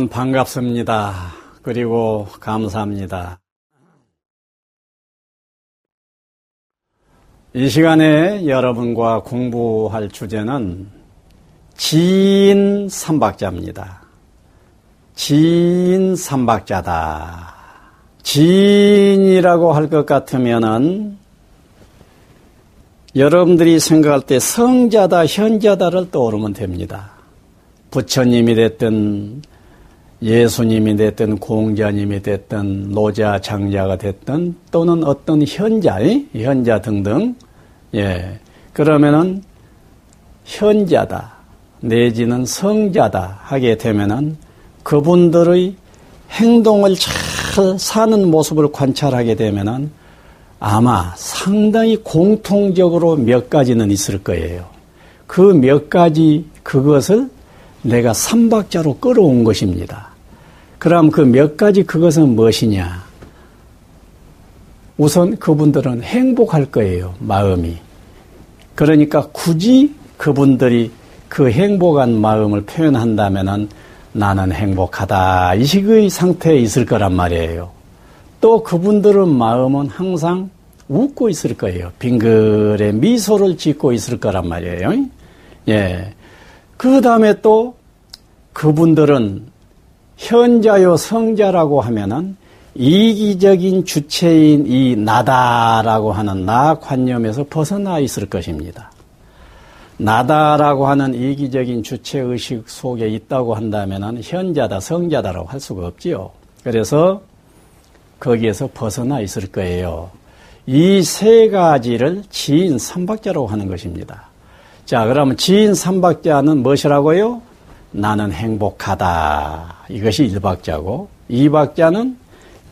여러분 반갑습니다. 그리고 감사합니다. 이 시간에 여러분과 공부할 주제는 지인 삼박자입니다. 지인 삼박자다. 지인이라고 할 것 같으면은 여러분들이 생각할 때 성자다, 현자다를 떠오르면 됩니다. 부처님이 됐든 예수님이 됐든 공자님이 됐든 노자 장자가 됐든 또는 어떤 현자, 현자 등등. 예. 그러면은 현자다. 내지는 성자다 하게 되면은 그분들의 행동을 잘 사는 모습을 관찰하게 되면은 아마 상당히 공통적으로 몇 가지는 있을 거예요. 그 몇 가지 그것을 내가 삼박자로 끌어온 것입니다. 그럼 그 몇 가지 그것은 무엇이냐? 우선 그분들은 행복할 거예요, 마음이. 그러니까 굳이 그분들이 그 행복한 마음을 표현한다면은 나는 행복하다. 이 식의 상태에 있을 거란 말이에요. 또 그분들은 마음은 항상 웃고 있을 거예요. 빙글에 미소를 짓고 있을 거란 말이에요. 예. 그 다음에 또 그분들은 현자요 성자라고 하면은 이기적인 주체인 이 나다라고 하는 나 관념에서 벗어나 있을 것입니다. 나다라고 하는 이기적인 주체 의식 속에 있다고 한다면은 현자다 성자다라고 할 수가 없지요. 그래서 거기에서 벗어나 있을 거예요. 이 세 가지를 지인 삼박자라고 하는 것입니다. 자, 그러면 지인 삼박자는 무엇이라고요? 나는 행복하다. 이것이 1박자고 2박자는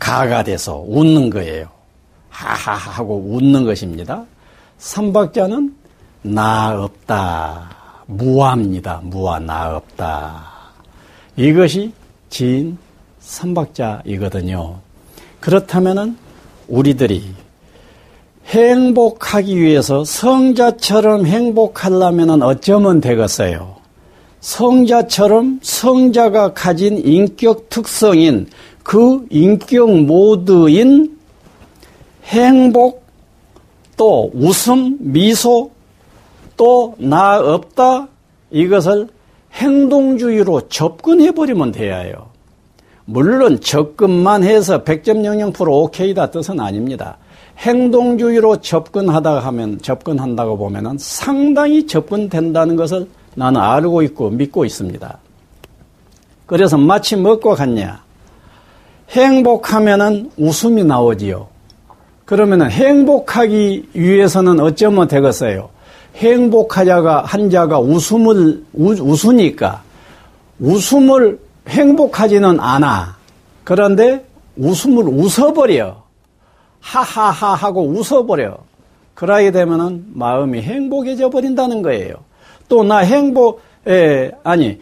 가가 돼서 웃는 거예요. 하하하 하고 웃는 것입니다. 3박자는 나 없다. 무합니다. 무와 나 없다. 이것이 지인 3박자이거든요. 그렇다면은 우리들이 행복하기 위해서 성자처럼 행복하려면 어쩌면 되겠어요? 성자처럼 성자가 가진 인격 특성인 그 인격 모드인 행복, 또 웃음, 미소, 또 나 없다 이것을 행동주의로 접근해 버리면 돼야 해요. 물론 접근만 해서 100점 영영 프로 오케이다 뜻은 아닙니다. 행동주의로 접근하다 하면 접근한다고 보면은 상당히 접근된다는 것을 나는 알고 있고 믿고 있습니다. 그래서 마치 먹고 갔냐? 행복하면은 웃음이 나오지요. 그러면은 행복하기 위해서는 어쩌면 되겠어요? 행복하자가 한자가 웃음을 웃으니까 웃음을 행복하지는 않아. 그런데 웃음을 웃어버려. 하하하 하고 웃어버려. 그러게 되면은 마음이 행복해져 버린다는 거예요. 또 나 행복, 에, 아니,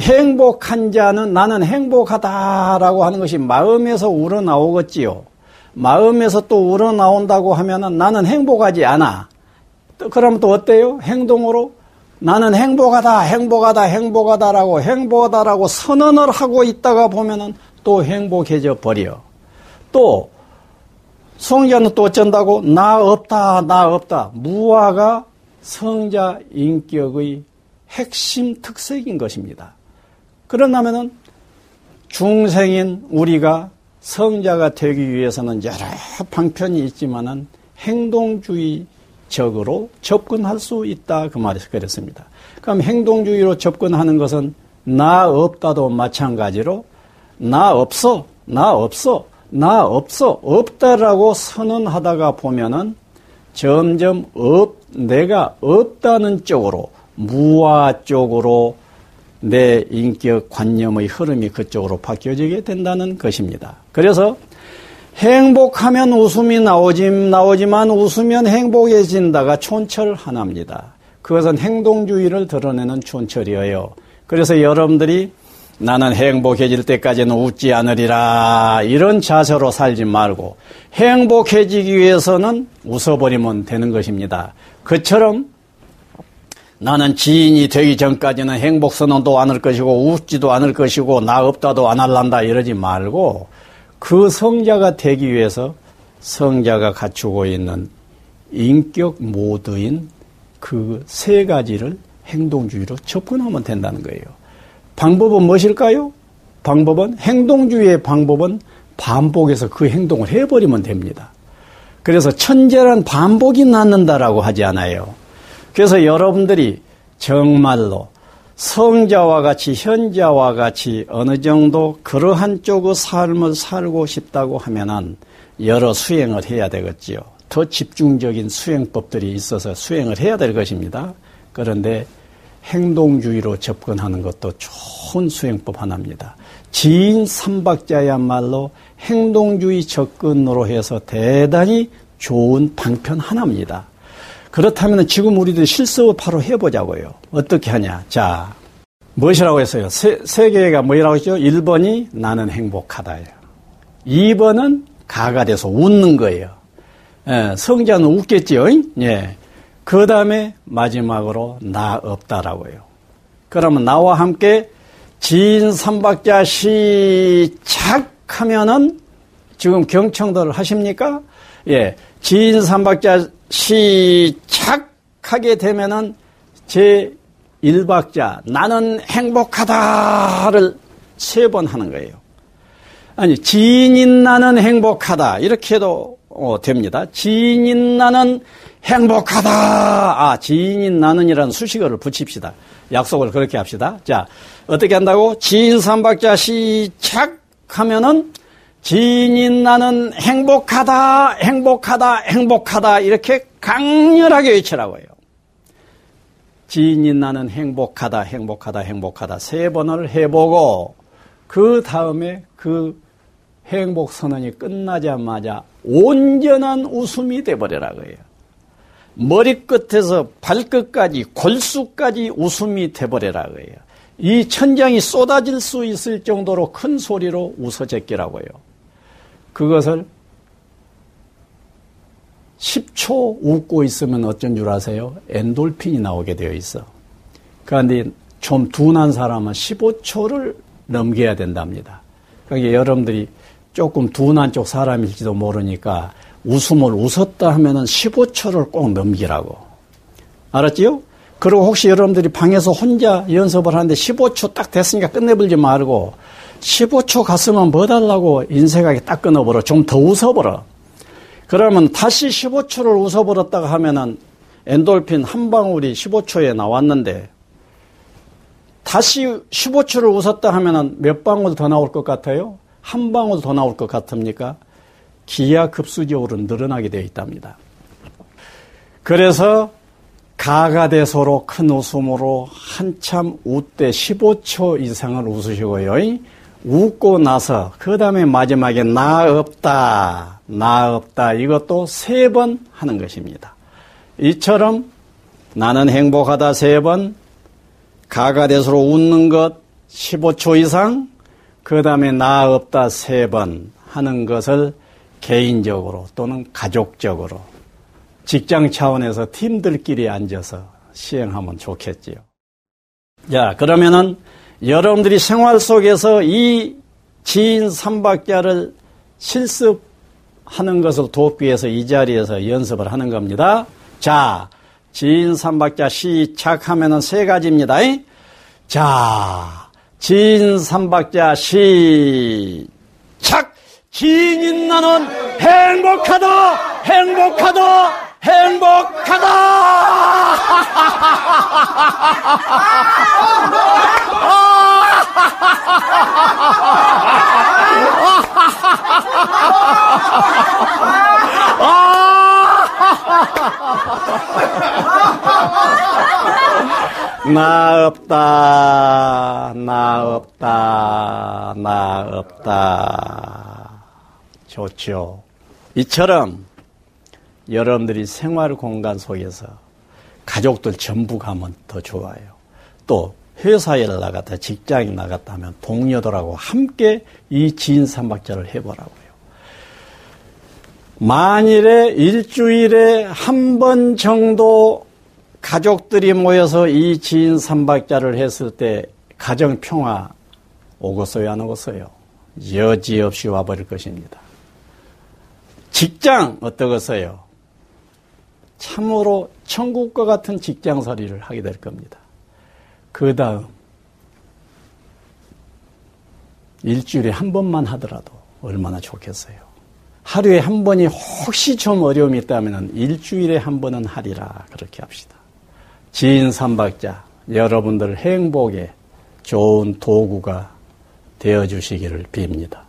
행복한 자는 나는 행복하다라고 하는 것이 마음에서 우러나오겠지요. 마음에서 또 우러나온다고 하면은 나는 행복하지 않아. 또 그럼 또 어때요? 행동으로 나는 행복하다, 행복하다, 행복하다라고 행복하다라고 선언을 하고 있다가 보면은 또 행복해져 버려. 또 성자는 또 어쩐다고 나 없다, 나 없다. 무화가 성자 인격의 핵심 특색인 것입니다. 그러나면은 중생인 우리가 성자가 되기 위해서는 여러 방편이 있지만은 행동주의 적으로 접근할 수 있다 그 말에서 그랬습니다. 그럼 행동주의로 접근하는 것은 나 없다도 마찬가지로 나 없어 나 없어 나 없어 없다라고 선언하다가 보면은 점점 없, 내가 없다는 쪽으로, 무화 쪽으로 내 인격 관념의 흐름이 그쪽으로 바뀌어지게 된다는 것입니다. 그래서 행복하면 웃음이 나오지, 나오지만 웃으면 행복해진다가 촌철 하나입니다. 그것은 행동주의를 드러내는 촌철이에요. 그래서 여러분들이 나는 행복해질 때까지는 웃지 않으리라. 이런 자세로 살지 말고 행복해지기 위해서는 웃어버리면 되는 것입니다. 그처럼 나는 지인이 되기 전까지는 행복 선언도 안 할 것이고 웃지도 않을 것이고 나 없다도 안 할란다 이러지 말고 그 성자가 되기 위해서 성자가 갖추고 있는 인격 모드인 그 세 가지를 행동주의로 접근하면 된다는 거예요. 방법은 무엇일까요? 방법은 행동주의의 방법은 반복해서 그 행동을 해버리면 됩니다. 그래서 천재란 반복이 낳는다라고 하지 않아요. 그래서 여러분들이 정말로 성자와 같이 현자와 같이 어느 정도 그러한 쪽의 삶을 살고 싶다고 하면은 여러 수행을 해야 되겠지요. 더 집중적인 수행법들이 있어서 수행을 해야 될 것입니다. 그런데 행동주의로 접근하는 것도 좋은 수행법 하나입니다. 지인 삼박자야말로 행동주의 접근으로 해서 대단히 좋은 방편 하나입니다. 그렇다면 지금 우리들 실습을 바로 해보자고요. 어떻게 하냐. 자, 무엇이라고 했어요? 세, 세 개가 뭐라고 했죠? 1번이 나는 행복하다예요. 2번은 가가 돼서 웃는 거예요. 예, 성자는 웃겠지요. 예. 그 다음에 마지막으로 나 없다라고요. 그러면 나와 함께 지인 삼박자 시작 하면은 지금 경청도를 하십니까? 예. 지인 삼박자 시작하게 되면은 제 1박자 나는 행복하다를 세 번 하는 거예요. 아니 지인인 나는 행복하다 이렇게 해도 어, 됩니다. 지인인 나는 행복하다. 아 지인인 나는이라는 수식어를 붙입시다. 약속을 그렇게 합시다. 자 어떻게 한다고? 지인 삼박자 시작하면은 지인인 나는 행복하다, 행복하다, 행복하다 이렇게 강렬하게 외치라고요. 지인인 나는 행복하다, 행복하다, 행복하다 세 번을 해보고 그 다음에 그 행복 선언이 끝나자마자 온전한 웃음이 돼버리라고요. 머리끝에서 발끝까지 골수까지 웃음이 돼버리라고요. 이 천장이 쏟아질 수 있을 정도로 큰 소리로 웃어 제끼라고요. 그것을 10초 웃고 있으면 어쩐 줄 아세요? 엔돌핀이 나오게 되어 있어. 그런데 좀 둔한 사람은 15초를 넘겨야 된답니다. 그러니까 여러분들이 조금 둔한 쪽 사람일지도 모르니까 웃음을 웃었다 하면은 15초를 꼭 넘기라고. 알았지요? 그리고 혹시 여러분들이 방에서 혼자 연습을 하는데 15초 딱 됐으니까 끝내버리지 말고 15초 갔으면 뭐 달라고 인생하게 딱 끊어버려. 좀 더 웃어버려. 그러면 다시 15초를 웃어버렸다가 하면은 엔돌핀 한 방울이 15초에 나왔는데 다시 15초를 웃었다 하면은 몇 방울 더 나올 것 같아요? 한 방울 더 나올 것 같습니까? 기하급수적으로 늘어나게 되어 있답니다. 그래서 가가대소로 큰 웃음으로 한참 웃되 15초 이상을 웃으시고요. 웃고 나서 그 다음에 마지막에 나 없다, 나 없다 이것도 세 번 하는 것입니다. 이처럼 나는 행복하다 세 번, 가가대수로 웃는 것 15초 이상, 그 다음에 나 없다 세 번 하는 것을 개인적으로 또는 가족적으로 직장 차원에서 팀들끼리 앉아서 시행하면 좋겠지요. 자, 그러면은 여러분들이 생활 속에서 이 지인 삼박자를 실습하는 것을 돕기 위해서 이 자리에서 연습을 하는 겁니다. 자, 지인 삼박자 시작하면은 세 가지입니다. 자, 지인 삼박자 시작! 지인인 나는 행복하다! 행복하다! 행복하다! 나 없다, 나 없다, 나 없다. 좋죠. 이처럼 여러분들이 생활 공간 속에서 가족들 전부 가면 더 좋아요. 또 회사에 나갔다 직장에 나갔다 하면 동료들하고 함께 이 지인 삼박자를 해보라고요. 만일에 일주일에 한 번 정도 가족들이 모여서 이 지인 삼박자를 했을 때 가정 평화 오겠어요, 안 오겠어요? 여지없이 와버릴 것입니다. 직장 어떠겠어요? 참으로 천국과 같은 직장살이를 하게 될 겁니다. 그 다음 일주일에 한 번만 하더라도 얼마나 좋겠어요. 하루에 한 번이 혹시 좀 어려움이 있다면 일주일에 한 번은 하리라 그렇게 합시다. 지인 삼박자 여러분들 행복에 좋은 도구가 되어 주시기를 빕니다.